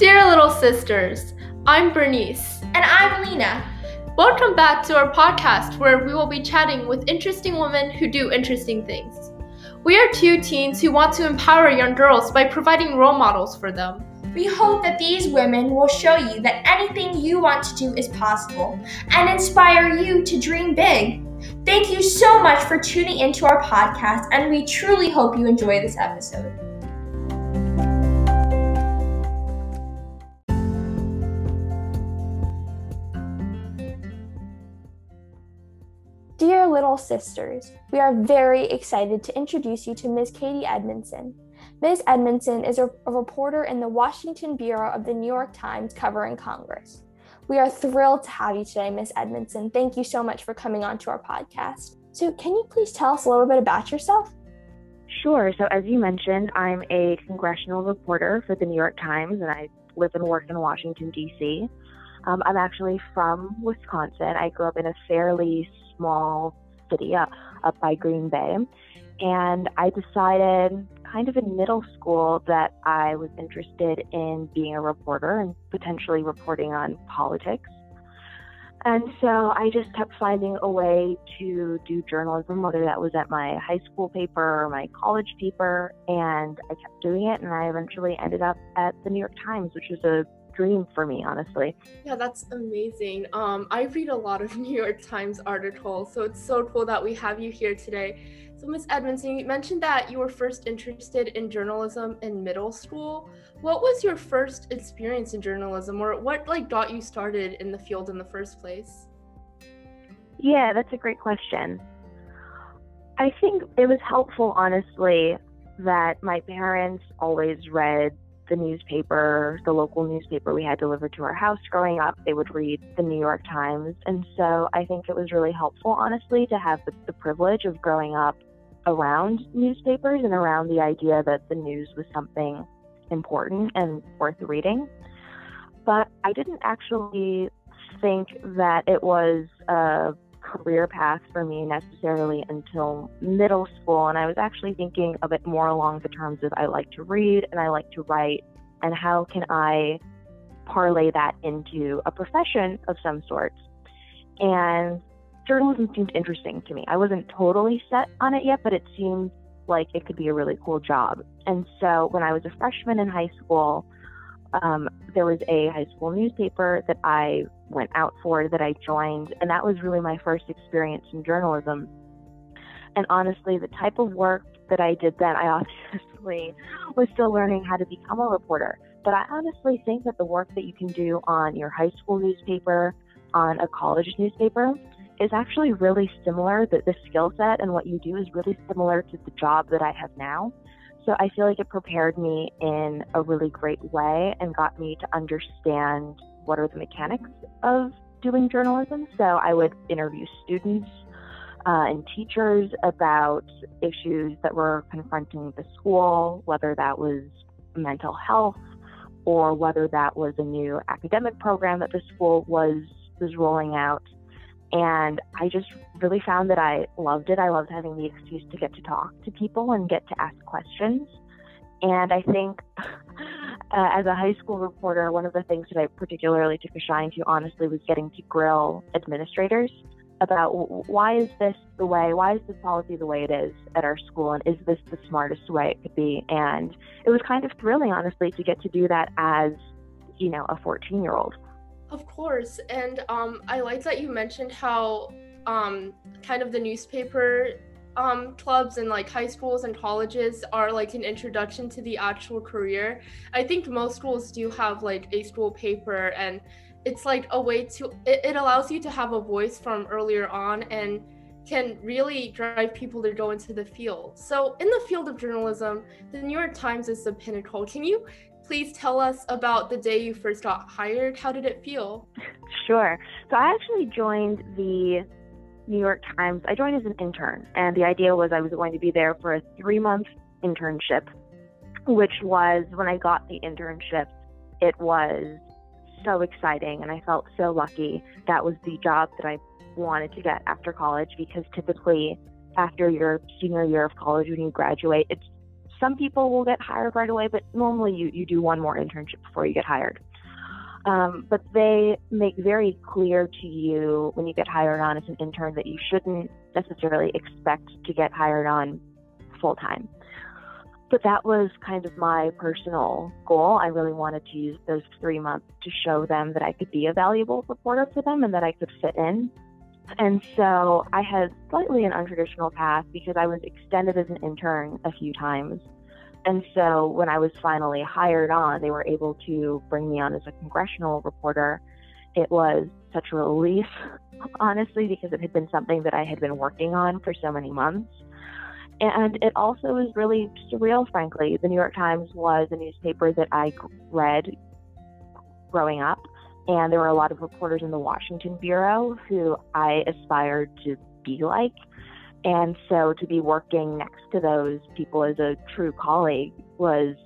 Dear little sisters, I'm Bernice. And I'm Lena. Welcome back to our podcast where we will be chatting with interesting women who do interesting things. We are two teens who want to empower young girls by providing role models for them. We hope that these women will show you that anything you want to do is possible and inspire you to dream big. Thank you so much for tuning into our podcast, and we truly hope you enjoy this episode. Sisters, we are very excited to introduce you to Ms. Katie Edmondson. Ms. Edmondson is a, reporter in the Washington Bureau of the New York Times covering Congress. We are thrilled to have you today, Ms. Edmondson. Thank you so much for coming on to our podcast. So, can you please tell us a little bit about yourself? Sure. So, as you mentioned, I'm a congressional reporter for the New York Times, and I live and work in Washington, D.C. Um, I'm actually from Wisconsin. I grew up in a fairly small city uh, up by Green Bay. And I decided kind of in middle school that I was interested in being a reporter and potentially reporting on politics. And so I just kept finding a way to do journalism, whether that was at my high school paper or my college paper. And I kept doing it, and I eventually ended up at the New York Times, which was a dream for me, honestly. Yeah, that's amazing. Um, I read a lot of New York Times articles, so it's so cool that we have you here today. So, Ms. Edmondson, you mentioned that you were first interested in journalism in middle school. What was your first experience in journalism, or what like got you started in the field in the first place? Yeah, that's a great question. I think it was helpful, honestly, that my parents always read the newspaper, the local newspaper we had delivered to our house growing up. They would read the New York Times. And so I think it was really helpful, honestly, to have the, the privilege of growing up around newspapers and around the idea that the news was something important and worth reading. But I didn't actually think that it was a career path for me necessarily until middle school. And I was actually thinking of it more along the terms of I like to read and I like to write, and how can I parlay that into a profession of some sort. And journalism seemed interesting to me. I wasn't totally set on it yet, but it seemed like it could be a really cool job. And so when I was a freshman in high school, um, there was a high school newspaper that I went out for that I joined, and that was really my first experience in journalism. And honestly, the type of work that I did then, I honestly was still learning how to become a reporter. But I honestly think that the work that you can do on your high school newspaper, on a college newspaper, is actually really similar. That the skill set and what you do is really similar to the job that I have now. So I feel like it prepared me in a really great way and got me to understand what are the mechanics of doing journalism. So I would interview students uh, and teachers about issues that were confronting the school, whether that was mental health or whether that was a new academic program that the school was was rolling out. And I just really found that I loved it. I loved having the excuse to get to talk to people and get to ask questions. And I think uh, as a high school reporter, one of the things that I particularly took a shine to, honestly, was getting to grill administrators about why is this the way, why is this policy the way it is at our school, and is this the smartest way it could be? And it was kind of thrilling, honestly, to get to do that as, you know, a 14 year old. Of course. And um, I like that you mentioned how um, kind of the newspaper um, clubs and like high schools and colleges are like an introduction to the actual career. I think most schools do have like a school paper and it's like a way to it, it allows you to have a voice from earlier on and can really drive people to go into the field. So in the field of journalism, the New York Times is the pinnacle. Can you please tell us about the day you first got hired? How did it feel? Sure. So I actually joined the New York Times. I joined as an intern, and the idea was I was going to be there for a three month internship, which was when I got the internship, it was so exciting, and I felt so lucky. That was the job that I wanted to get after college because typically, after your senior year of college, when you graduate, it's some people will get hired right away, but normally you, you do one more internship before you get hired. Um, but they make very clear to you when you get hired on as an intern that you shouldn't necessarily expect to get hired on full time. But that was kind of my personal goal. I really wanted to use those three months to show them that I could be a valuable reporter for them and that I could fit in. And so I had slightly an untraditional path because I was extended as an intern a few times. And so when I was finally hired on, they were able to bring me on as a congressional reporter. It was such a relief, honestly, because it had been something that I had been working on for so many months. And it also was really surreal, frankly. The New York Times was a newspaper that I read growing up, and there were a lot of reporters in the Washington Bureau who I aspired to be like. And so to be working next to those people as a true colleague was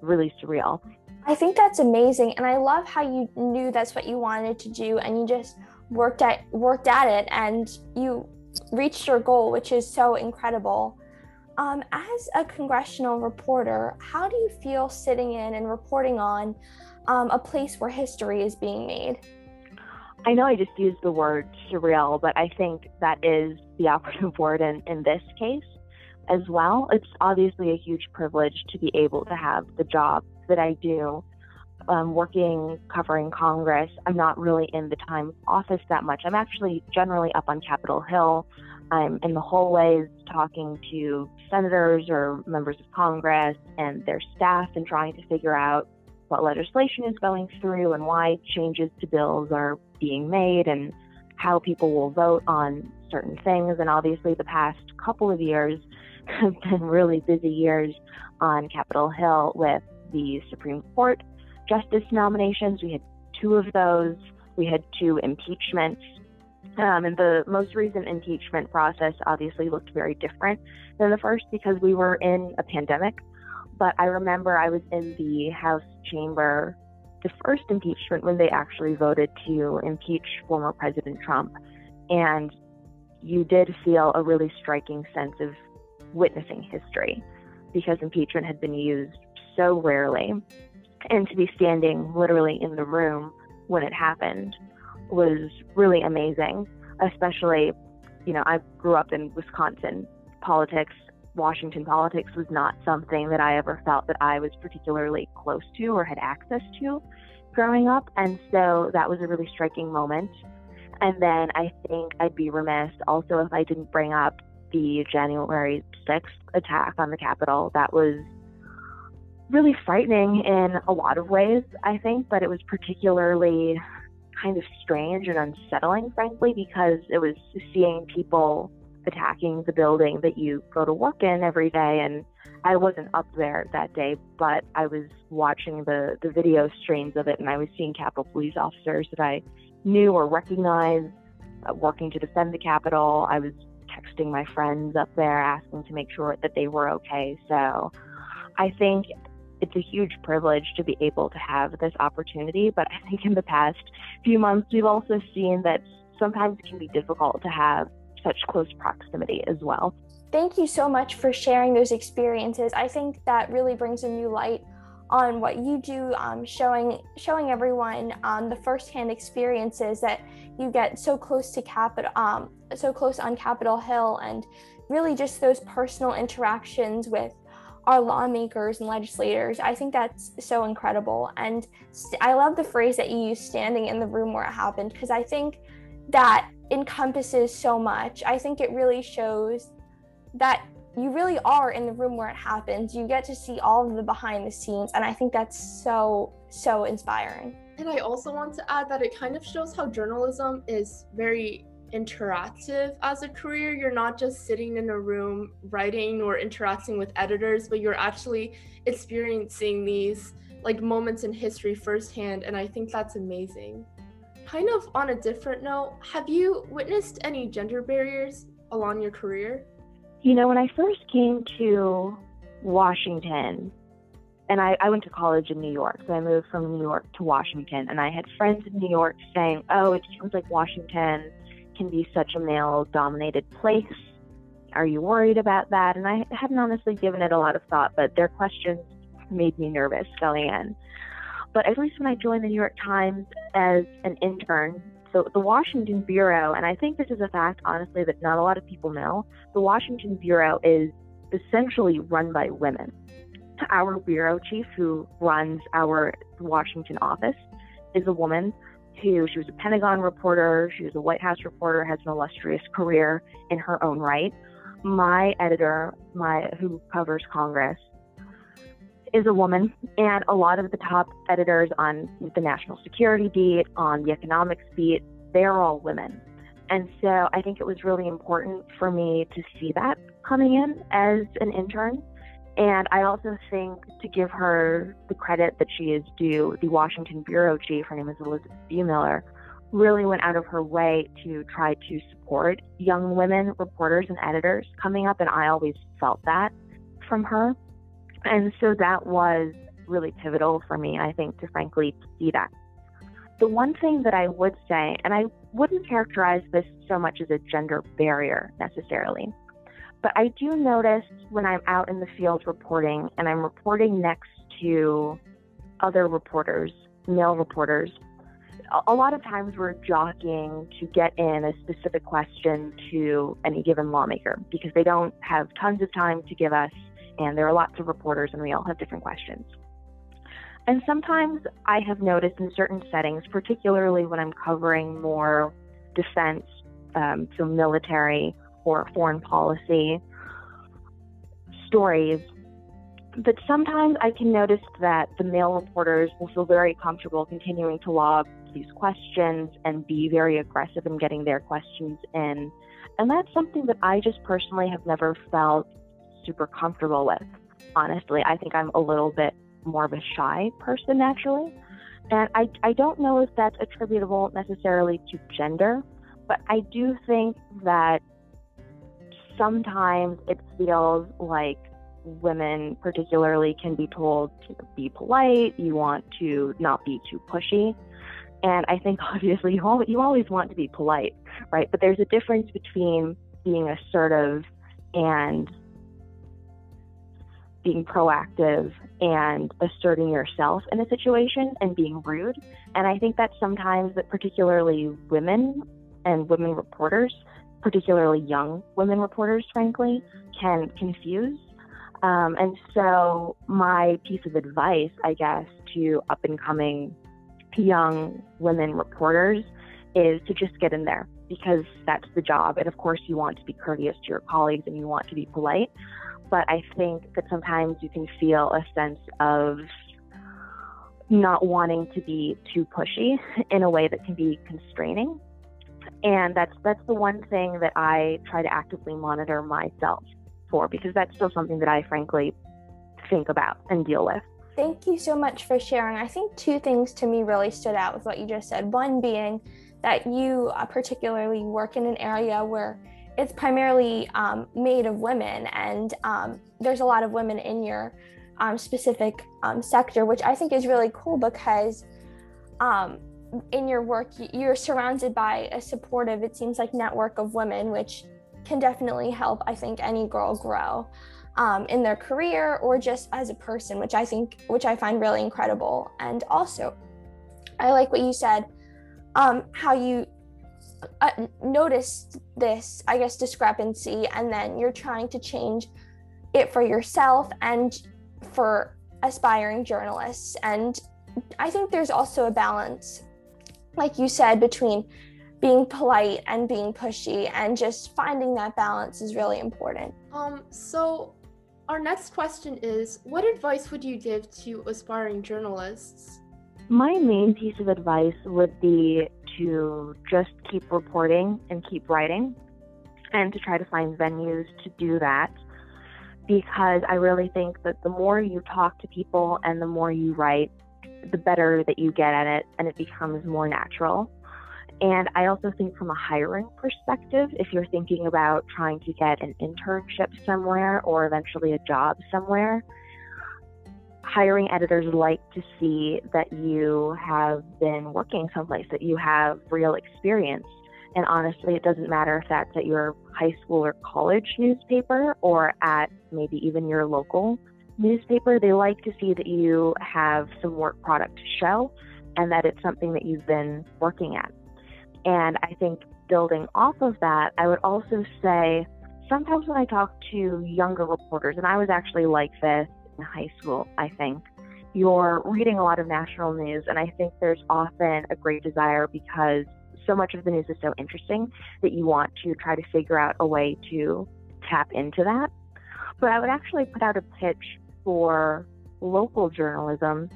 really surreal. I think that's amazing and I love how you knew that's what you wanted to do and you just worked at worked at it and you reached your goal which is so incredible. Um, as a congressional reporter, how do you feel sitting in and reporting on um, a place where history is being made? I know I just used the word surreal, but I think that is the operative word in, in this case as well. It's obviously a huge privilege to be able to have the job that I do. Um, working covering Congress, I'm not really in the Times office that much. I'm actually generally up on Capitol Hill. I'm in the hallways talking to senators or members of Congress and their staff and trying to figure out what legislation is going through and why changes to bills are being made and how people will vote on certain things. And obviously, the past couple of years have been really busy years on Capitol Hill with the Supreme Court justice nominations. We had two of those. We had two impeachments. Um, and the most recent impeachment process obviously looked very different than the first because we were in a pandemic but I remember I was in the House chamber the first impeachment when they actually voted to impeach former President Trump. And you did feel a really striking sense of witnessing history because impeachment had been used so rarely. And to be standing literally in the room when it happened was really amazing, especially, you know, I grew up in Wisconsin politics Washington politics was not something that I ever felt that I was particularly close to or had access to growing up. And so that was a really striking moment. And then I think I'd be remiss also if I didn't bring up the January 6th attack on the Capitol. That was really frightening in a lot of ways, I think, but it was particularly kind of strange and unsettling, frankly, because it was seeing people attacking the building that you go to work in every day. And I wasn't up there that day, but I was watching the, the video streams of it and I was seeing Capitol police officers that I knew or recognized uh, working to defend the Capitol. I was texting my friends up there asking to make sure that they were okay. So I think it's a huge privilege to be able to have this opportunity. But I think in the past few months, we've also seen that sometimes it can be difficult to have such close proximity as well. Thank you so much for sharing those experiences. I think that really brings a new light on what you do, um, showing showing everyone um, the firsthand experiences that you get so close to Capitol, um, so close on Capitol Hill, and really just those personal interactions with our lawmakers and legislators. I think that's so incredible, and I love the phrase that you use, "standing in the room where it happened," because I think that encompasses so much. I think it really shows that you really are in the room where it happens. You get to see all of the behind the scenes. And I think that's so, so inspiring. And I also want to add that it kind of shows how journalism is very interactive as a career. You're not just sitting in a room writing or interacting with editors, but you're actually experiencing these like moments in history firsthand. And I think that's amazing. Kind of on a different note, have you witnessed any gender barriers along your career? You know, when I first came to Washington, and I, I, went to college in New York, so I moved from New York to Washington, and I had friends in New York saying, "Oh, it seems like Washington can be such a male-dominated place." Are you worried about that? And I hadn't honestly given it a lot of thought, but their questions made me nervous going in. But at least when I joined the New York Times as an intern, so the Washington Bureau, and I think this is a fact, honestly, that not a lot of people know, the Washington Bureau is essentially run by women. Our bureau chief, who runs our Washington office, is a woman who she was a Pentagon reporter, she was a White House reporter, has an illustrious career in her own right. My editor, my who covers Congress, is a woman, and a lot of the top editors on the national security beat, on the economics beat, they're all women. And so I think it was really important for me to see that coming in as an intern. And I also think to give her the credit that she is due, the Washington bureau chief, her name is Elizabeth B. Miller, really went out of her way to try to support young women reporters and editors coming up, and I always felt that from her. And so that was really pivotal for me, I think, to frankly see that. The one thing that I would say, and I wouldn't characterize this so much as a gender barrier necessarily, but I do notice when I'm out in the field reporting and I'm reporting next to other reporters, male reporters, a lot of times we're jockeying to get in a specific question to any given lawmaker because they don't have tons of time to give us and there are lots of reporters and we all have different questions. And sometimes I have noticed in certain settings, particularly when I'm covering more defense, um, so military or foreign policy stories, but sometimes I can notice that the male reporters will feel very comfortable continuing to log these questions and be very aggressive in getting their questions in. And that's something that I just personally have never felt super comfortable with. Honestly, I think I'm a little bit more of a shy person naturally. And I, I don't know if that's attributable necessarily to gender, but I do think that sometimes it feels like women, particularly, can be told to be polite, you want to not be too pushy. And I think obviously you, always, want to be polite, right? But there's a difference between being assertive and being proactive and asserting yourself in a situation and being rude. And I think that sometimes that particularly women and women reporters, particularly young women reporters, frankly, can confuse. Um, and so my piece of advice, I guess, to up and coming young women reporters is to just get in there because that's the job. And of course, you want to be courteous to your colleagues and you want to be polite but I think that sometimes you can feel a sense of not wanting to be too pushy in a way that can be constraining. And that's that's the one thing that I try to actively monitor myself for because that's still something that I frankly think about and deal with. Thank you so much for sharing. I think two things to me really stood out with what you just said. One being that you uh, particularly work in an area where it's primarily um, made of women, and um, there's a lot of women in your um, specific um, sector, which I think is really cool because um, in your work you're surrounded by a supportive, it seems like, network of women, which can definitely help, I think, any girl grow. Um, in their career or just as a person, which I think, which I find really incredible. And also, I like what you said, how you uh, noticed this, I guess, discrepancy, and then you're trying to change it for yourself and for aspiring journalists. And I think there's also a balance, like you said, between being polite and being pushy, and just finding that balance is really important. Um, so our next question is What advice would you give to aspiring journalists? My main piece of advice would be to just keep reporting and keep writing and to try to find venues to do that because I really think that the more you talk to people and the more you write, the better that you get at it and it becomes more natural. And I also think from a hiring perspective, if you're thinking about trying to get an internship somewhere or eventually a job somewhere, hiring editors like to see that you have been working someplace, that you have real experience. And honestly, it doesn't matter if that's at your high school or college newspaper or at maybe even your local newspaper. They like to see that you have some work product to show and that it's something that you've been working at. And I think building off of that, I would also say sometimes when I talk to younger reporters, and I was actually like this in high school, I think, you're reading a lot of national news, and I think there's often a great desire because so much of the news is so interesting that you want to try to figure out a way to tap into that. But I would actually put out a pitch for local journalism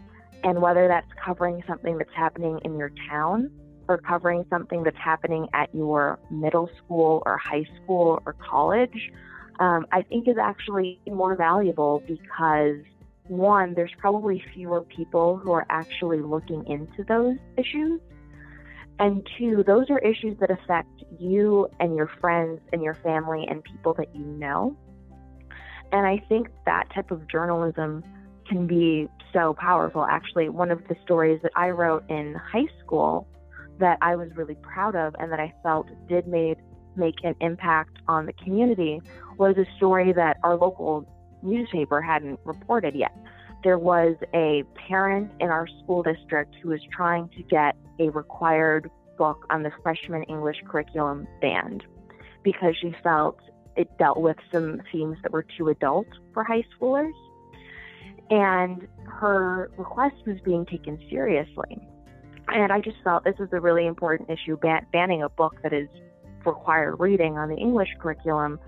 and whether that's covering something that's happening in your town or covering something that's happening at your middle school or high school or college, um, I think is actually more valuable because one, there's probably fewer people who are actually looking into those issues. And two, those are issues that affect you and your friends and your family and people that you know. And I think that type of journalism can be so powerful. Actually, one of the stories that I wrote in high school that I was really proud of and that I felt did made make an impact on the community was a story that our local newspaper hadn't reported yet. There was a parent in our school district who was trying to get a required book on the freshman English curriculum banned because she felt it dealt with some themes that were too adult for high schoolers. And her request was being taken seriously. And I just felt this was a really important issue. Ban- banning a book that is required reading on the English curriculum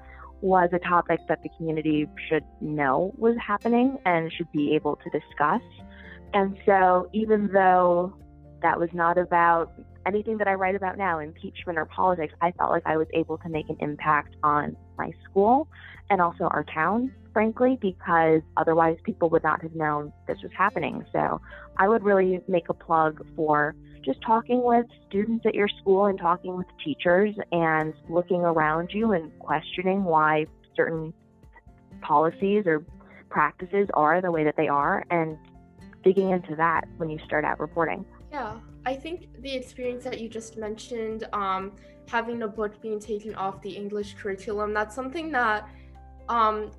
was a topic that the community should know was happening and should be able to discuss. And so, even though that was not about anything that I write about now, impeachment or politics, I felt like I was able to make an impact on my school and also our town, frankly, because otherwise people would not have known this was happening. So I would really make a plug for just talking with students at your school and talking with teachers and looking around you and questioning why certain policies or practices are the way that they are and digging into that when you start out reporting. Yeah, I think the experience that you just mentioned, um, having a book being taken off the English curriculum, that's something that um,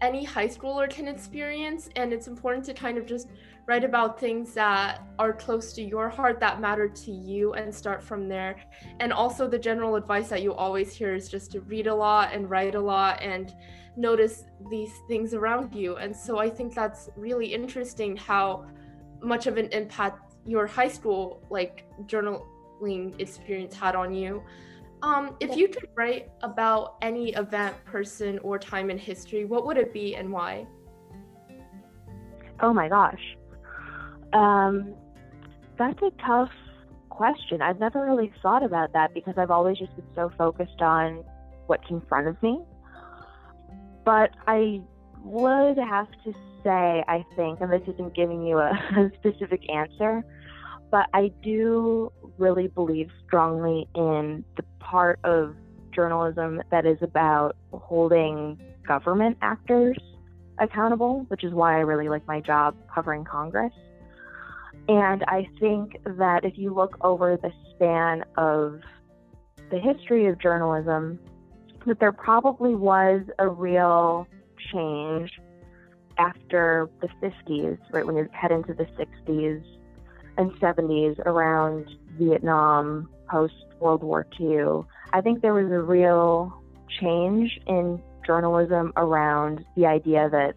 any high schooler can experience. And it's important to kind of just write about things that are close to your heart that matter to you and start from there. And also, the general advice that you always hear is just to read a lot and write a lot and notice these things around you. And so, I think that's really interesting how much of an impact your high school like journaling experience had on you. Um, if you could write about any event, person, or time in history, what would it be and why? Oh my gosh. Um, that's a tough question. I've never really thought about that because I've always just been so focused on what's in front of me. But I would have to say, I think, and this isn't giving you a, a specific answer, but I do really believe strongly in the part of journalism that is about holding government actors accountable, which is why I really like my job covering Congress. And I think that if you look over the span of the history of journalism, that there probably was a real change after the 50s, right when you head into the 60s and 70s around Vietnam, post World War II. I think there was a real change in journalism around the idea that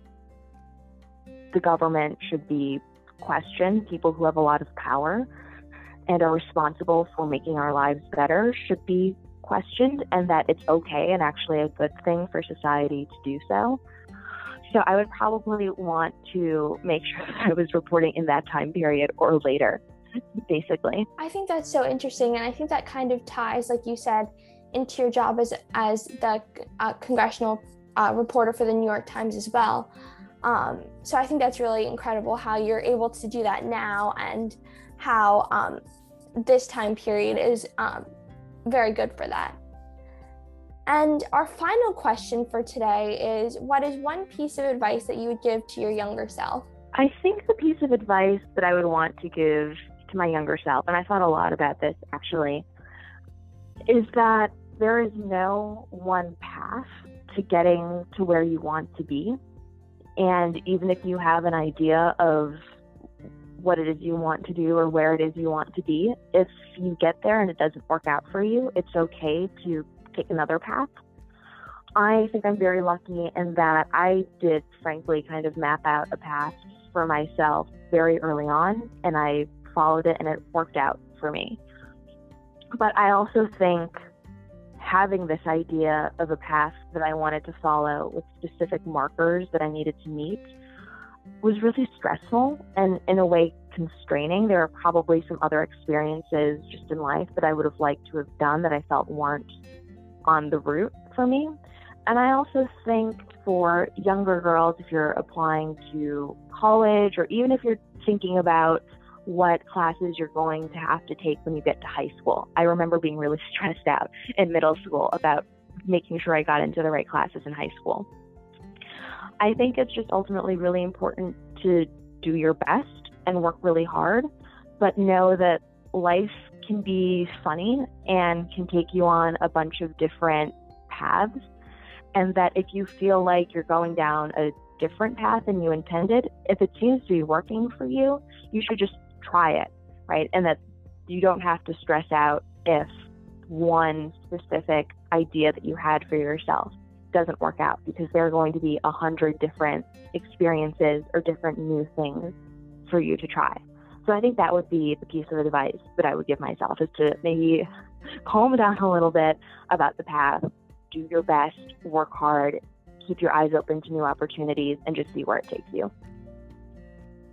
the government should be questioned. People who have a lot of power and are responsible for making our lives better should be questioned, and that it's okay and actually a good thing for society to do so. So I would probably want to make sure that I was reporting in that time period or later, basically. I think that's so interesting, and I think that kind of ties, like you said, into your job as as the uh, congressional uh, reporter for the New York Times as well. Um, so I think that's really incredible how you're able to do that now, and how um, this time period is um, very good for that. And our final question for today is What is one piece of advice that you would give to your younger self? I think the piece of advice that I would want to give to my younger self, and I thought a lot about this actually, is that there is no one path to getting to where you want to be. And even if you have an idea of what it is you want to do or where it is you want to be, if you get there and it doesn't work out for you, it's okay to take another path. I think I'm very lucky in that I did, frankly, kind of map out a path for myself very early on, and I followed it and it worked out for me. But I also think having this idea of a path that I wanted to follow with specific markers that I needed to meet was really stressful and in a way constraining. There are probably some other experiences just in life that I would have liked to have done that I felt weren't on the route for me. And I also think for younger girls, if you're applying to college or even if you're thinking about what classes you're going to have to take when you get to high school. I remember being really stressed out in middle school about making sure I got into the right classes in high school. I think it's just ultimately really important to do your best and work really hard, but know that life can be funny and can take you on a bunch of different paths. And that if you feel like you're going down a different path than you intended, if it seems to be working for you, you should just try it, right? And that you don't have to stress out if one specific idea that you had for yourself doesn't work out because there are going to be a hundred different experiences or different new things for you to try. So I think that would be the piece of advice that I would give myself is to maybe calm down a little bit about the path, do your best, work hard, keep your eyes open to new opportunities, and just see where it takes you.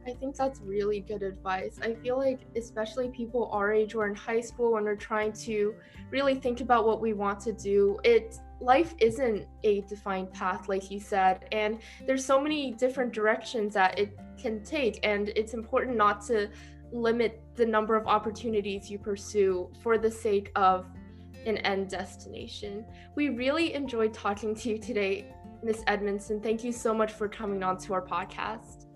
I think that's really good advice. I feel like, especially people our age or in high school, when we're trying to really think about what we want to do, it life isn't a defined path, like you said, and there's so many different directions that it can take, and it's important not to limit the number of opportunities you pursue for the sake of an end destination. We really enjoyed talking to you today, Miss Edmondson. Thank you so much for coming on to our podcast.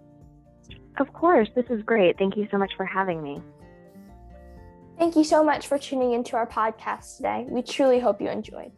Of course, this is great. Thank you so much for having me. Thank you so much for tuning into our podcast today. We truly hope you enjoyed.